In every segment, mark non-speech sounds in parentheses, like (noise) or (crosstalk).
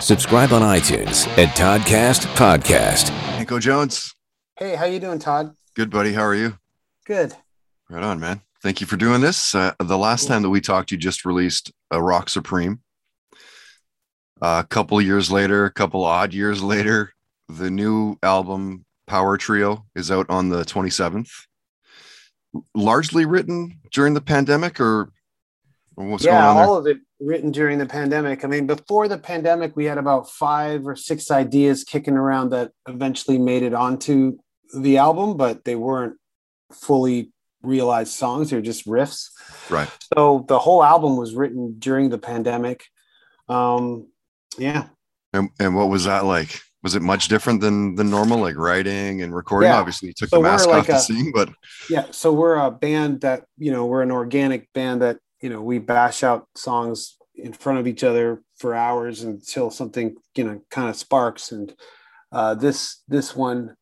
Subscribe on iTunes at Toddcast Podcast. Danko Jones. Hey, how you doing, Todd? Good, buddy. How are you? Good. Right on, man. Thank you for doing this. Uh, the last time that we talked, you just released a Rock Supreme. Uh, a couple years later, a couple odd years later, the new album Power Trio is out on the 27th. Largely written during the pandemic, or what's yeah, going on there? all of it written during the pandemic. I mean, before the pandemic, we had about five or six ideas kicking around that eventually made it onto the album, but they weren't fully realized songs. They're just riffs. Right. So the whole album was written during the pandemic. Um, yeah. And, and what was that like? Was it much different than than normal, like writing and recording? Yeah. Obviously, you took So the mask like off to a- sing, but Yeah. So we're a band that, you know, we're an organic band that, you know, we bash out songs in front of each other for hours until something, you know, kind of sparks. And uh, this this one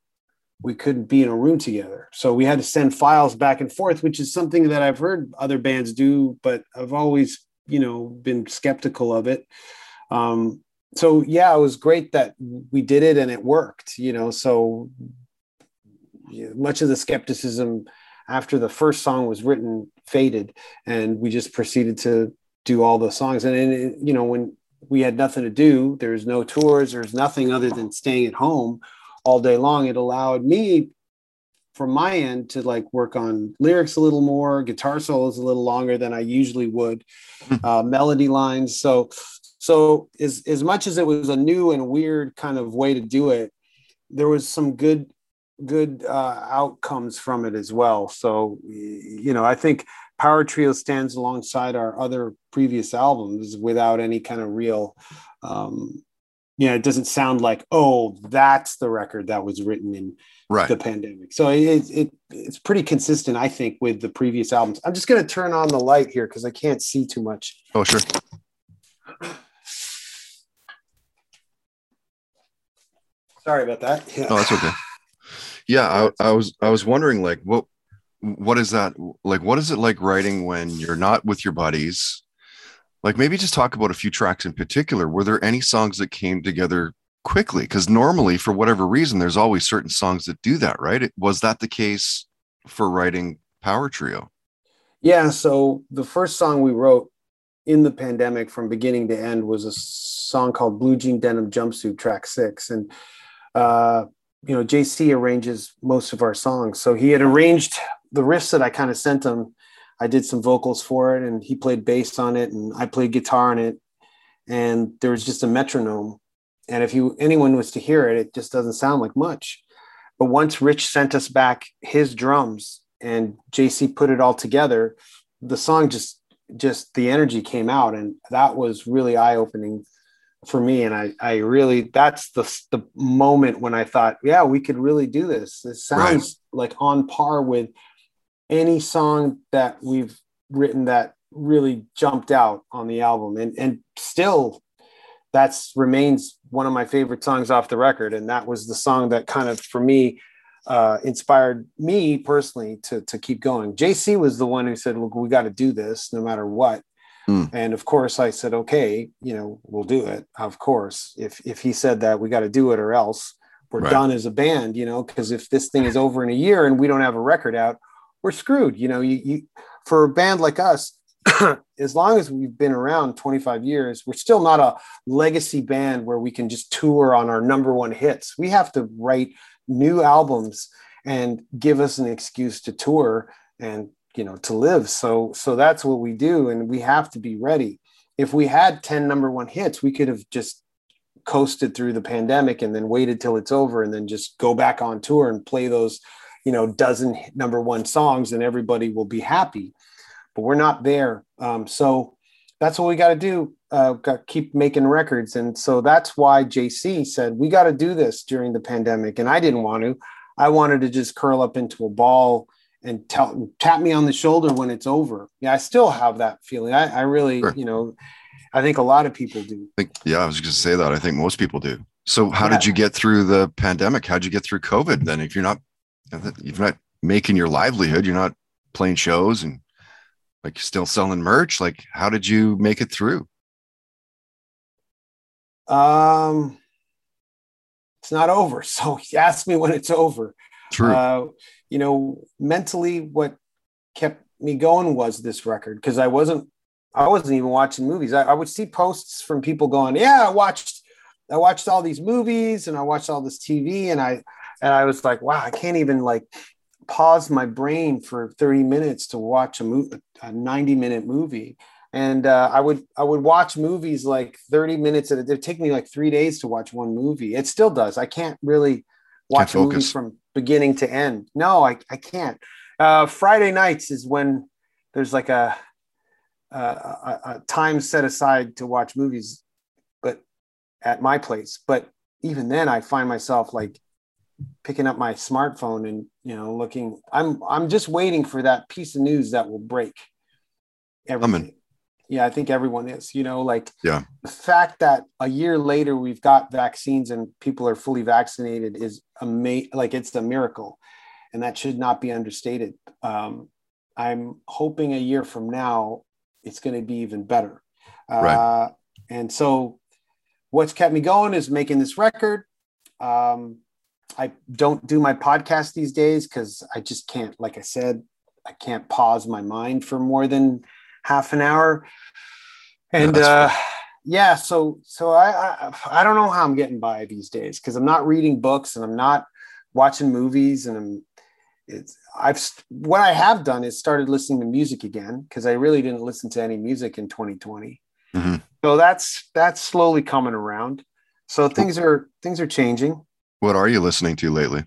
we couldn't be in a room together. So we had to send files back and forth, which is something that I've heard other bands do, but I've always, you know, been skeptical of it. Um, so yeah, it was great that we did it and it worked, you know. So much of the skepticism after the first song was written faded, and we just proceeded to do all the songs. And, and it- you know, when we had nothing to do, there's no tours, there's nothing other than staying at home all day long. It allowed me, from my end, to like work on lyrics a little more, guitar solos a little longer than I usually would, Hmm. uh, melody lines. So, so as as much as it was a new and weird kind of way to do it, there was some good good uh, outcomes from it as well. So, you know, I think Power Trio stands alongside our other previous albums without any kind of real, um, you know, it doesn't sound like, oh, that's the record that was written in right. the pandemic. So it, it it's pretty consistent, I think, with the previous albums. I'm just going to turn on the light here because I can't see too much. Oh, sure. Sorry about that. Yeah. Oh, that's okay. Yeah, I, I was I was wondering like what what is that like what is it like writing when you're not with your buddies? Like maybe just talk about a few tracks in particular. Were there any songs that came together quickly? Because normally, for whatever reason, there's always certain songs that do that, right? Was that the case for writing Power Trio? Yeah, so the first song we wrote in the pandemic from beginning to end was a song called Blue Jean Denim Jumpsuit, track six. And, uh, you know, JC arranges most of our songs. So he had arranged the riffs that I kind of sent him. I did some vocals for it, and he played bass on it, and I played guitar on it. And there was just a metronome. And if you anyone was to hear it, it just doesn't sound like much. But once Rich sent us back his drums and JC put it all together, the song just just the energy came out, and that was really eye opening for me. And I I really that's the the moment when I thought, yeah, we could really do this. It sounds like on par with any song that we've written that really jumped out on the album, and and still that's remains one of my favorite songs off the record and that was the song that kind of for me uh, inspired me personally to, to keep going jc was the one who said look we got to do this no matter what Mm. and of course i said okay you know we'll do it of course if if he said that we got to do it or else we're Right. done as a band you know because if this thing is over in a year and we don't have a record out we're screwed you know you, you for a band like us (clears throat) as long as we've been around 25 years we're still not a legacy band where we can just tour on our number one hits. We have to write new albums and give us an excuse to tour and you know to live. So so that's what we do and we have to be ready. If we had 10 number one hits, we could have just coasted through the pandemic and then waited till it's over and then just go back on tour and play those you know dozen number one songs and everybody will be happy. But we're not there. Um, so that's what we got to do uh, got keep making records. And so that's why jc said we got to do this during the pandemic. And i didn't want to i wanted to just curl up into a ball and tell tap me on the shoulder when it's over yeah i still have that feeling i, I really Sure. you know i think a lot of people do I think, yeah, I was going to say that. I think most people do. So, how Yeah. did you get through the pandemic? How'd you get through COVID then? If you're not, if you're not making your livelihood, you're not playing shows and like still selling merch. Like, how did you make it through? Um, it's not over. (laughs) So ask me when it's over. True. Uh, you know, mentally, what kept me going was this record because I wasn't, I wasn't even watching movies. I, I would see posts from people going, "Yeah, I watched, I watched all these movies and I watched all this TV," and I, and I was like, "Wow, I can't even like pause my brain for 30 minutes to watch a, mo- a 90 minute movie." and uh, I would I would watch movies like 30 minutes at a It would take me like three days to watch one movie. It still does. I can't really watch a movie from beginning to end. No, I, I can't. Uh, Friday nights is when there's like a, a, a, a time set aside to watch movies, but at my place. But even then, I find myself like picking up my smartphone and you know looking. I'm I'm just waiting for that piece of news that will break everything. Yeah, I think everyone is. You know, like Yeah. the fact that a year later we've got vaccines and people are fully vaccinated is amazing. Like it's a miracle, and that should not be understated. Um, I'm hoping a year from now it's going to be even better. Uh, Right. And so, what's kept me going is making this record. Um, I don't do my podcast these days because I just can't. Like I said, I can't pause my mind for more than half an hour. And uh, yeah, so so I, I I don't know how I'm getting by these days because I'm not reading books and I'm not watching movies and I'm it's I've what I have done is started listening to music again because I really didn't listen to any music in 2020. Mhm. So that's that's slowly coming around. So things are things are changing. What are you listening to lately?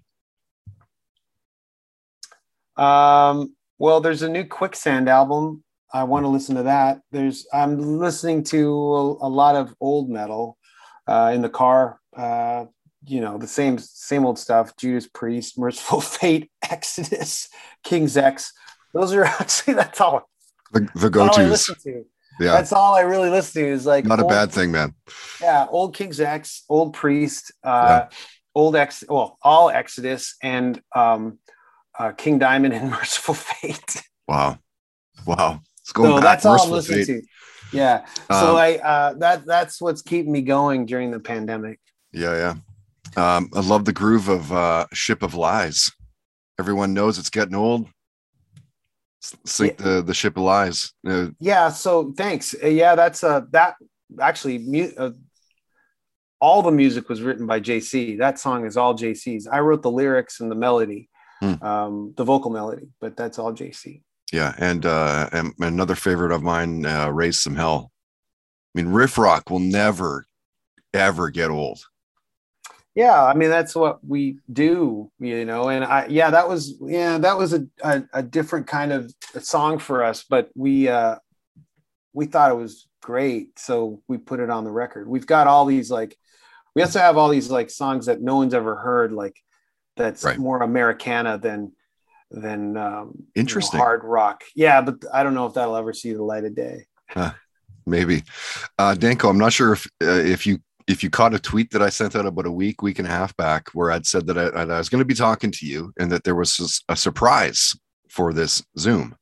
Um, well, there's a new Quicksand album. I want to listen to that. There's I'm listening to a, a lot of old metal uh, in the car. Uh, you know, the same same old stuff. Judas Priest, Mercyful (laughs) Fate, Exodus, King's X. Those are (laughs) actually that's all, The, the listen to. Yeah. That's all I really listen to is like Not a bad thing, man. yeah, old King's X, old Priest, uh, old X, well, all Exodus and um, uh, King Diamond and (laughs) Mercyful Fate. Wow. Wow. So back. that's all I'm listening Fate. to. Yeah. so Um, I uh, that that's what's keeping me going during the pandemic. Yeah, yeah. Um, I love the groove of uh, Ship of Lies. Everyone knows it's getting old. Sink the the ship of lies. Uh, Yeah. So thanks. Uh, yeah, that's uh that actually mu- uh, all the music was written by JC. That song is all JC's. I wrote the lyrics and the melody, Hmm. um, the vocal melody, but that's all JC. Yeah, and uh, and another favorite of mine, uh, "Raise Some Hell." I mean, riff rock will never, ever get old. yeah i mean that's what we do you know and i yeah that was yeah that was a, a, a different kind of song for us but we uh we thought it was great so we put it on the record we've got all these like we also have all these like songs that no one's ever heard like that's Right. more americana than than um you know, Interesting. hard rock yeah but i don't know if that'll ever see the light of day Maybe, uh, Danko. I'm not sure if uh, if you if you caught a tweet that I sent out about a week, week and a half back, where I'd said that I, I was going to be talking to you, and that there was a surprise for this Zoom.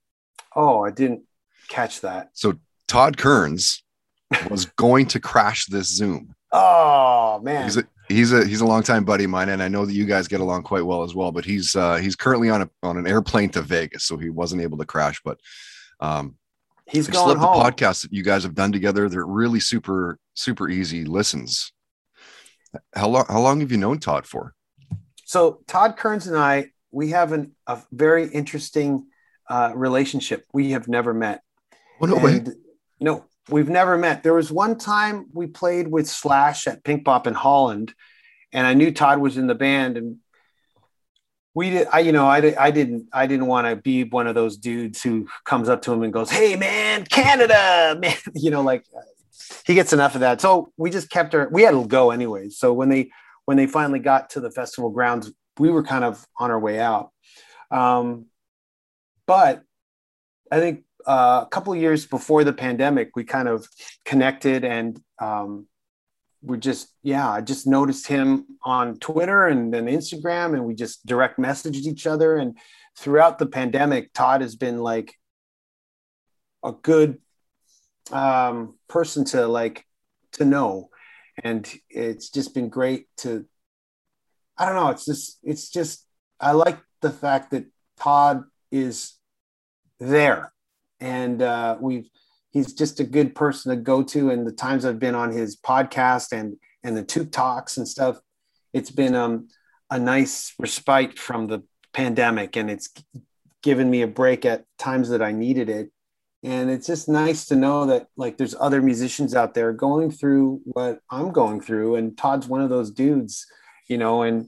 oh i didn't catch that So Todd Kerns was going to crash this Zoom. oh man He's a he's a he's a longtime buddy of mine, and I know that you guys get along quite well as well. But he's uh, he's currently on a on an airplane to Vegas, so he wasn't able to crash. But um, he's I just love home the podcast that you guys have done together. They're really super super easy listens. How long how long have you known Todd for? So Todd Kerns and I, we have an, a very interesting uh, relationship. We have never met. Oh no way! No, we've never met. There was one time we played with Slash at Pinkpop in Holland, and I knew Todd was in the band, and we did. I, you know, I, I didn't, I didn't want to be one of those dudes who comes up to him and goes, "Hey, man, Canada, (laughs) man," you know, like he gets enough of that. So we just kept her. We had to go anyways. So when they when they finally got to the festival grounds, we were kind of on our way out. Um, but I think uh, a couple years before the pandemic, we kind of connected and um, we're just, yeah, I just noticed him on Twitter and then Instagram, and we just direct messaged each other. And throughout the pandemic, Todd has been like a good um, person to like to know. and it's just been great to. I don't know. It's just it's just I like the fact that Todd is there, and uh, we've he's just a good person to go to. And the times I've been on his podcast and and the Toque talks and stuff, it's been um, a nice respite from the pandemic, and it's given me a break at times that I needed it. And it's just nice to know that like there's other musicians out there going through what I'm going through, and Todd's one of those dudes, you know, and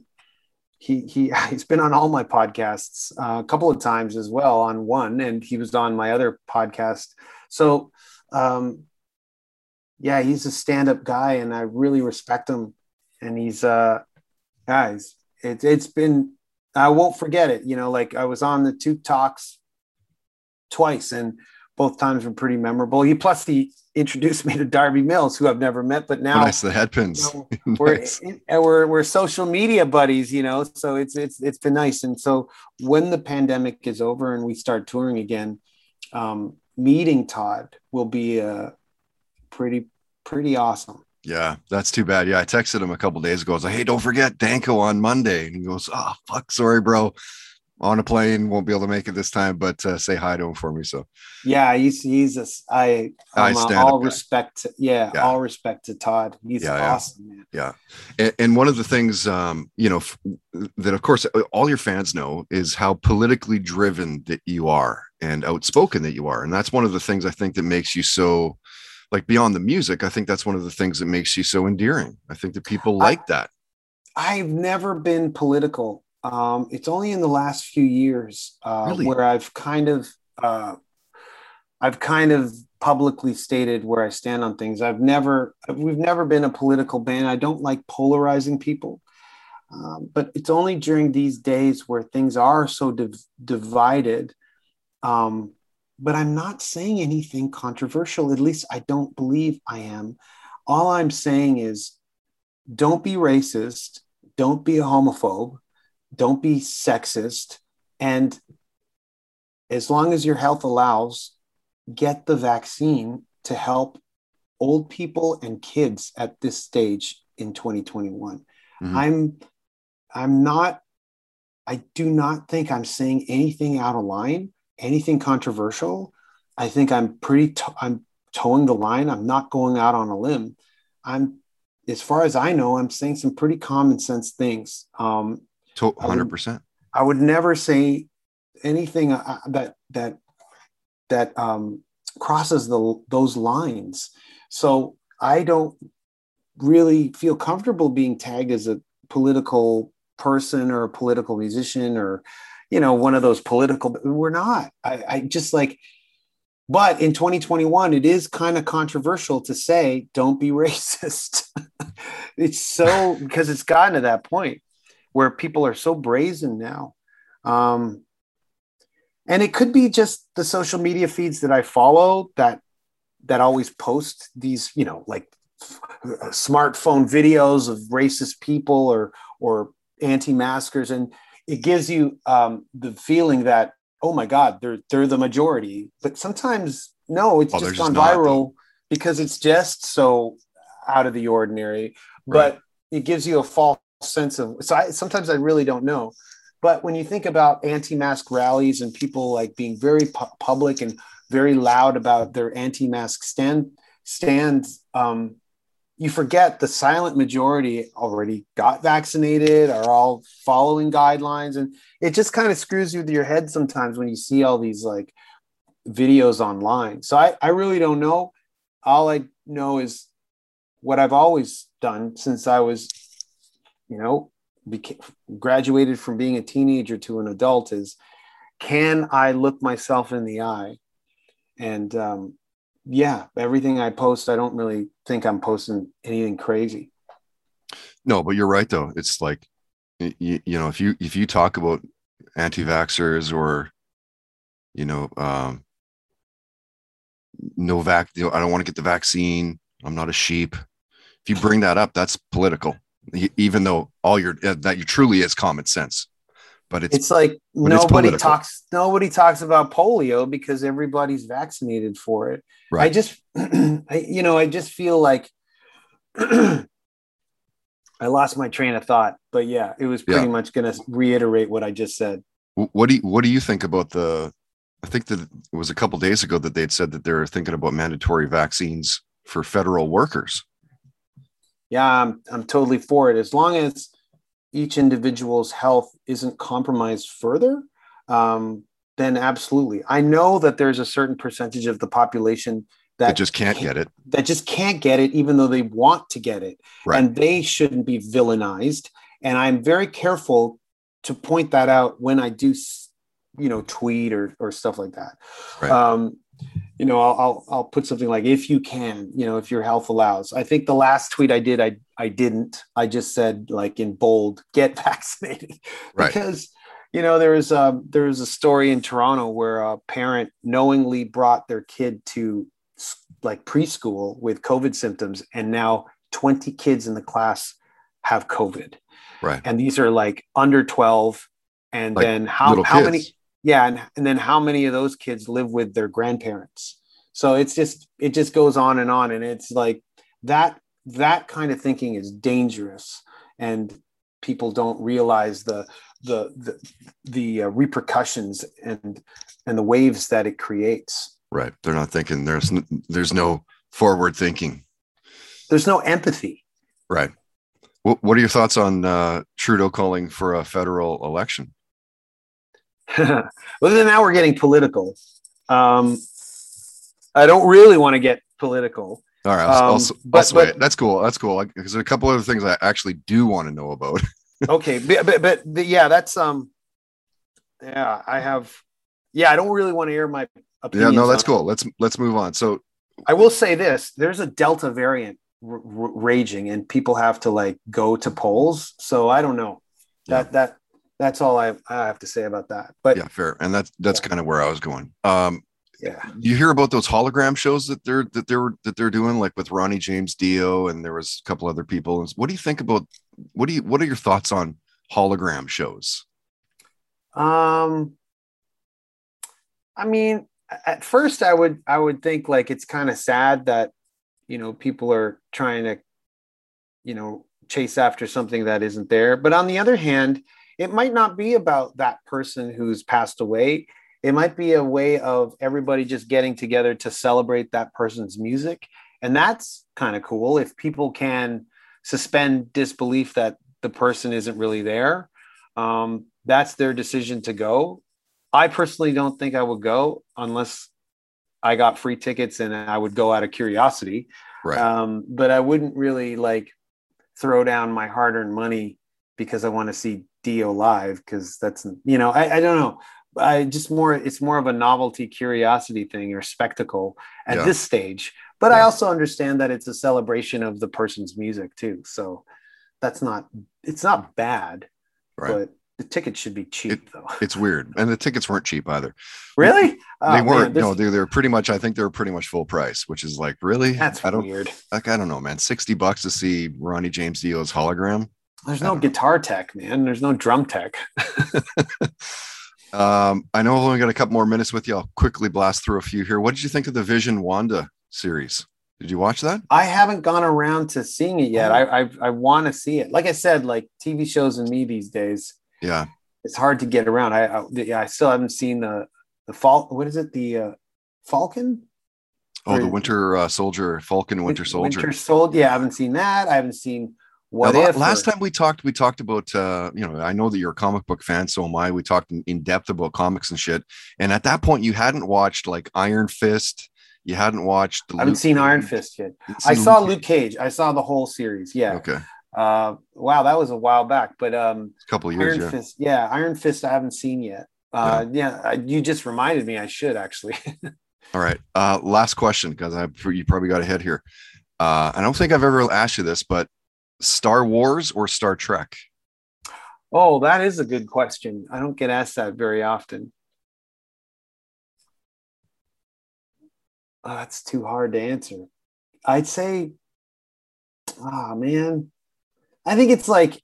he he (laughs) he's been on all my podcasts uh, a couple of times as well on one and he was on my other podcast. So um yeah he's a stand-up guy and i really respect him. And he's uh guys it, it's been i won't forget it. You know like i was on the Toque talks twice and both times were pretty memorable he plus he introduced me to Darby Mills, who I've never met, but now oh, nice the Headpins. You know, (laughs) we're nice. we're we're social media buddies, you know. So it's it's it's been nice. And so when the pandemic is over and we start touring again, um, meeting Todd will be uh, pretty pretty awesome. Yeah, that's too bad. Yeah, I texted him a couple days ago. I was like, "Hey, don't forget Danko on Monday," and he goes, "Oh, fuck, sorry, bro." On a plane, won't be able to make it this time, but uh, say hi to him for me. So, yeah, he's he's a, I, I uh, all respect, to, yeah, yeah, all respect to Todd. He's yeah, awesome, yeah. man. Yeah, and, and, one of the things, um, you know, f- that of course all your fans know is how politically driven that you are and outspoken that you are, and that's one of the things I think that makes you so. Like beyond the music, I think that's one of the things that makes you so endearing. I think that people like I, that. I've never been political um, it's only in the last few years uh, really? where I've kind of uh, I've kind of publicly stated where I stand on things. I've never we've never been a political band. I don't like polarizing people. Um, but it's only during these days where things are so div- divided. Um, but I'm not saying anything controversial. At least I don't believe I am. All I'm saying is don't be racist, don't be a homophobe, don't be sexist. And as long as your health allows get the vaccine to help old people and kids at this stage in 2021 mm-hmm. i'm i'm not i do not think i'm saying anything out of line anything controversial. I think i'm pretty to- i'm toeing the line. I'm not going out on a limb. I'm as far as i know i'm saying some pretty common sense things. Um, Hundred percent. I would never say anything uh, uh, that that that um, crosses the those lines. So I don't really feel comfortable being tagged as a political person or a political musician or you know one of those political. We're not. I, I just like. But in 2021, it is kind of controversial to say, don't be (laughs) racist. it's so because it's gotten to that point where people are so brazen now. Um, and it could be just the social media feeds that I follow that that always post these, you know, like smartphone videos of racist people or or anti-maskers, and it gives you um, the feeling that oh my god, they're they're the majority. But sometimes no, it's oh, just gone just viral because it's just so out of the ordinary. Right. But it gives you a false sense of so I, sometimes I really don't know. But when you think about anti-mask rallies and people like being very pu- public and very loud about their anti-mask stand stands, um, you forget the silent majority already got vaccinated, are all following guidelines, and it just kind of screws you with your head sometimes when you see all these like videos online. So I, I really don't know. All I know is what I've always done since I was you know, became, graduated from being a teenager to an adult is can I look myself in the eye? And um, yeah, everything I post, I don't really think I'm posting anything crazy. No, but you're right though. It's like you, you know, if you if you talk about anti-vaxxers or you know, um, no vac, you know, I don't want to get the vaccine. I'm not a sheep. If you bring that up, that's political even though all your uh, that you truly is common sense but it's, it's like nobody it's talks nobody talks about polio because everybody's vaccinated for it right i just (clears throat) I, you know i just feel like (clears throat) I lost my train of thought, but yeah, it was pretty Yeah. much going to reiterate what I just said. What do you, what do you think about the? I think that it was a couple days ago that they'd said that they're thinking about mandatory vaccines for federal workers. Yeah, I'm, I'm totally for it. As long as each individual's health isn't compromised further, um, then absolutely. I know that there's a certain percentage of the population That that just can't get it. that just can't get it, even though they want to get it, Right. and they shouldn't be villainized. And I'm very careful to point that out when I do, you know, tweet or or stuff like that. Right. Um, you know, I'll, I'll I'll put something like if you can, you know, if your health allows. I think the last tweet I did, I I didn't. I just said like in bold, (laughs) get vaccinated, Right. because you know there was a um, there was a story in Toronto where a parent knowingly brought their kid to like preschool with COVID symptoms, and now 20 kids in the class have COVID, Right. and these are like under 12, and Like then how how kids. many? Yeah, and, and then how many of those kids live with their grandparents? So it's just it just goes on and on, and it's like that that kind of thinking is dangerous, and people don't realize the the the, the uh, repercussions and and the waves that it creates. Right. They're not thinking. There's n- there's no forward thinking. There's no empathy. Right. What What are your thoughts on uh, Trudeau calling for a federal election? Well, then now we're getting political. Um, I don't really want to get political. All right. I'll, I'll, Um, s- I'll but- but- That's cool. That's cool. Because there's a couple other things I actually do want to know about. (laughs) okay but, but, but, but yeah that's um yeah i have yeah i don't really want to air my opinion. yeah. No, that's it. cool. Let's let's move on. So i will say this there's a delta variant r- r- raging and people have to like go to polls so i don't know that that that's all I, I have to say about that but yeah, fair. And that's that's Yeah. kind of where I was going. Um, yeah you hear about those hologram shows that they're that they're that they're doing, like with Ronnie James Dio, and there was a couple other people. What do you think about? What do you? What are your thoughts on hologram shows? Um, I mean, at first, I would I would think like it's kind of sad that you know people are trying to you know chase after something that isn't there. But on the other hand, it might not be about that person who's passed away. It might be a way of everybody just getting together to celebrate that person's music, and that's kind of cool. If people can suspend disbelief that the person isn't really there, um, that's their decision to go. I personally don't think I would go unless I got free tickets and I would go out of curiosity. Right. Um, but I wouldn't really like throw down my hard earned money because I want to see Dio live because that's, you know, I, I don't know. I just more, it's more of a novelty curiosity thing or spectacle at Yeah. this stage. But I also understand that it's a celebration of the person's music too. So that's not, it's not bad, Right. but the tickets should be cheap though. It's weird, and the tickets weren't cheap either. Really? Oh, they man, weren't. this- no, they, they were pretty much. I think they were pretty much full price, which is like really. that's I don't weird. like. I don't know, man. Sixty bucks to see Ronnie James Dio's hologram. There's no guitar tech, man. There's no drum tech. (laughs) Um, I know I've only got a couple more minutes with you. I'll quickly blast through a few here. What did you think of the Vision Wanda series? Did you watch that? I haven't gone around to seeing it yet. Oh. I I, I want to see it. Like I said, like TV shows and me these days, Yeah, it's hard to get around. I, I yeah, I still haven't seen the the fall. What is it? The uh, Falcon. Oh, the Winter uh, Soldier, Falcon Winter Soldier. Winter Soldier. Yeah, I haven't seen that. I haven't seen what Now, if. last or- time we talked, we talked about uh, you know, I know that you're a comic book fan, so am I. We talked in, in depth about comics and shit. And at that point, you hadn't watched like Iron Fist. You hadn't watched. I haven't Luke seen Iron Fist yet. I saw Luke Cage. I saw the whole series. Yeah. Okay, Uh, wow, that was a while back. But um, a couple of years. Iron Yeah. Fist, yeah, Iron Fist, I haven't seen yet. Uh, yeah, you just reminded me I should actually. (laughs) All right. Uh, last question because I you probably got ahead here. Uh, I don't think I've ever asked you this, but Star Wars or Star Trek? oh, that is a good question. I don't get asked that very often. Oh, that's too hard to answer. I'd say, ah, man, I think it's like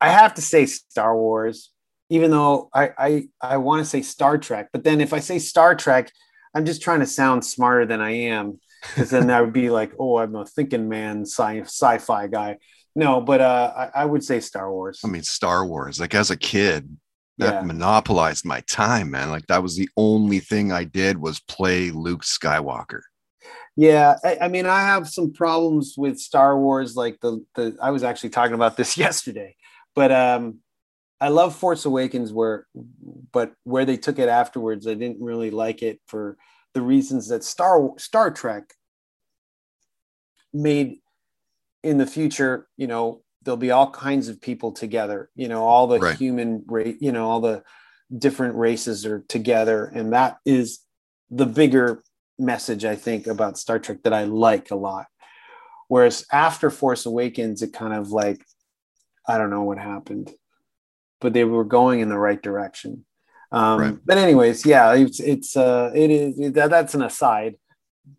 I have to say Star Wars, even though I I, I want to say Star Trek. But then if I say Star Trek, I'm just trying to sound smarter than I am, because then that would be like, oh, I'm a thinking man, sci sci-fi guy. No, but uh, I, I would say Star Wars. I mean, Star Wars. Like as a kid, that Yeah. monopolized my time, man. Like that was the only thing I did was play Luke Skywalker. Yeah, I, I mean, I have some problems with Star Wars. Like the the I was actually talking about this (laughs) yesterday, but um, I love Force Awakens, where but where they took it afterwards, I didn't really like it for the reasons that Star Star Trek made in the future. You know, there'll be all kinds of people together. You know, all the Right. human race. You know, all the different races are together, and that is the bigger message I think about Star Trek that I like a lot. Whereas after Force Awakens, it kind of like I don't know what happened, but they were going in the right direction. Um, Right. But anyways, yeah, it's it's uh, it is that, that's an aside,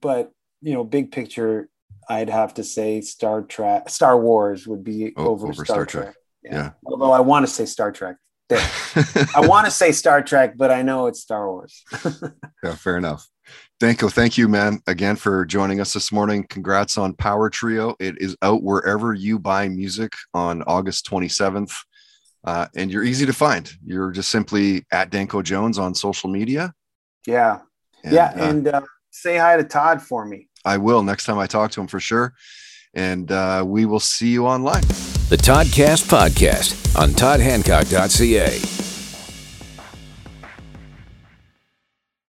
but you know, big picture, I'd have to say Star Trek, Star Wars would be O- over, over Star, Star Trek. Trek. Yeah. Although I want to say Star Trek. (laughs) I want to say Star Trek, but I know it's Star Wars. (laughs) yeah, fair enough. Danko, thank you, man, again for joining us this morning. Congrats on Power Trio. It is out wherever you buy music on August 27th. Uh, and you're easy to find. You're just simply at Danko Jones on social media. yeah. And, yeah. uh, And uh, say hi to Todd for me. I will next time I talk to him for sure. And uh, we will see you online. The Toddcast Podcast on toddhancock.ca.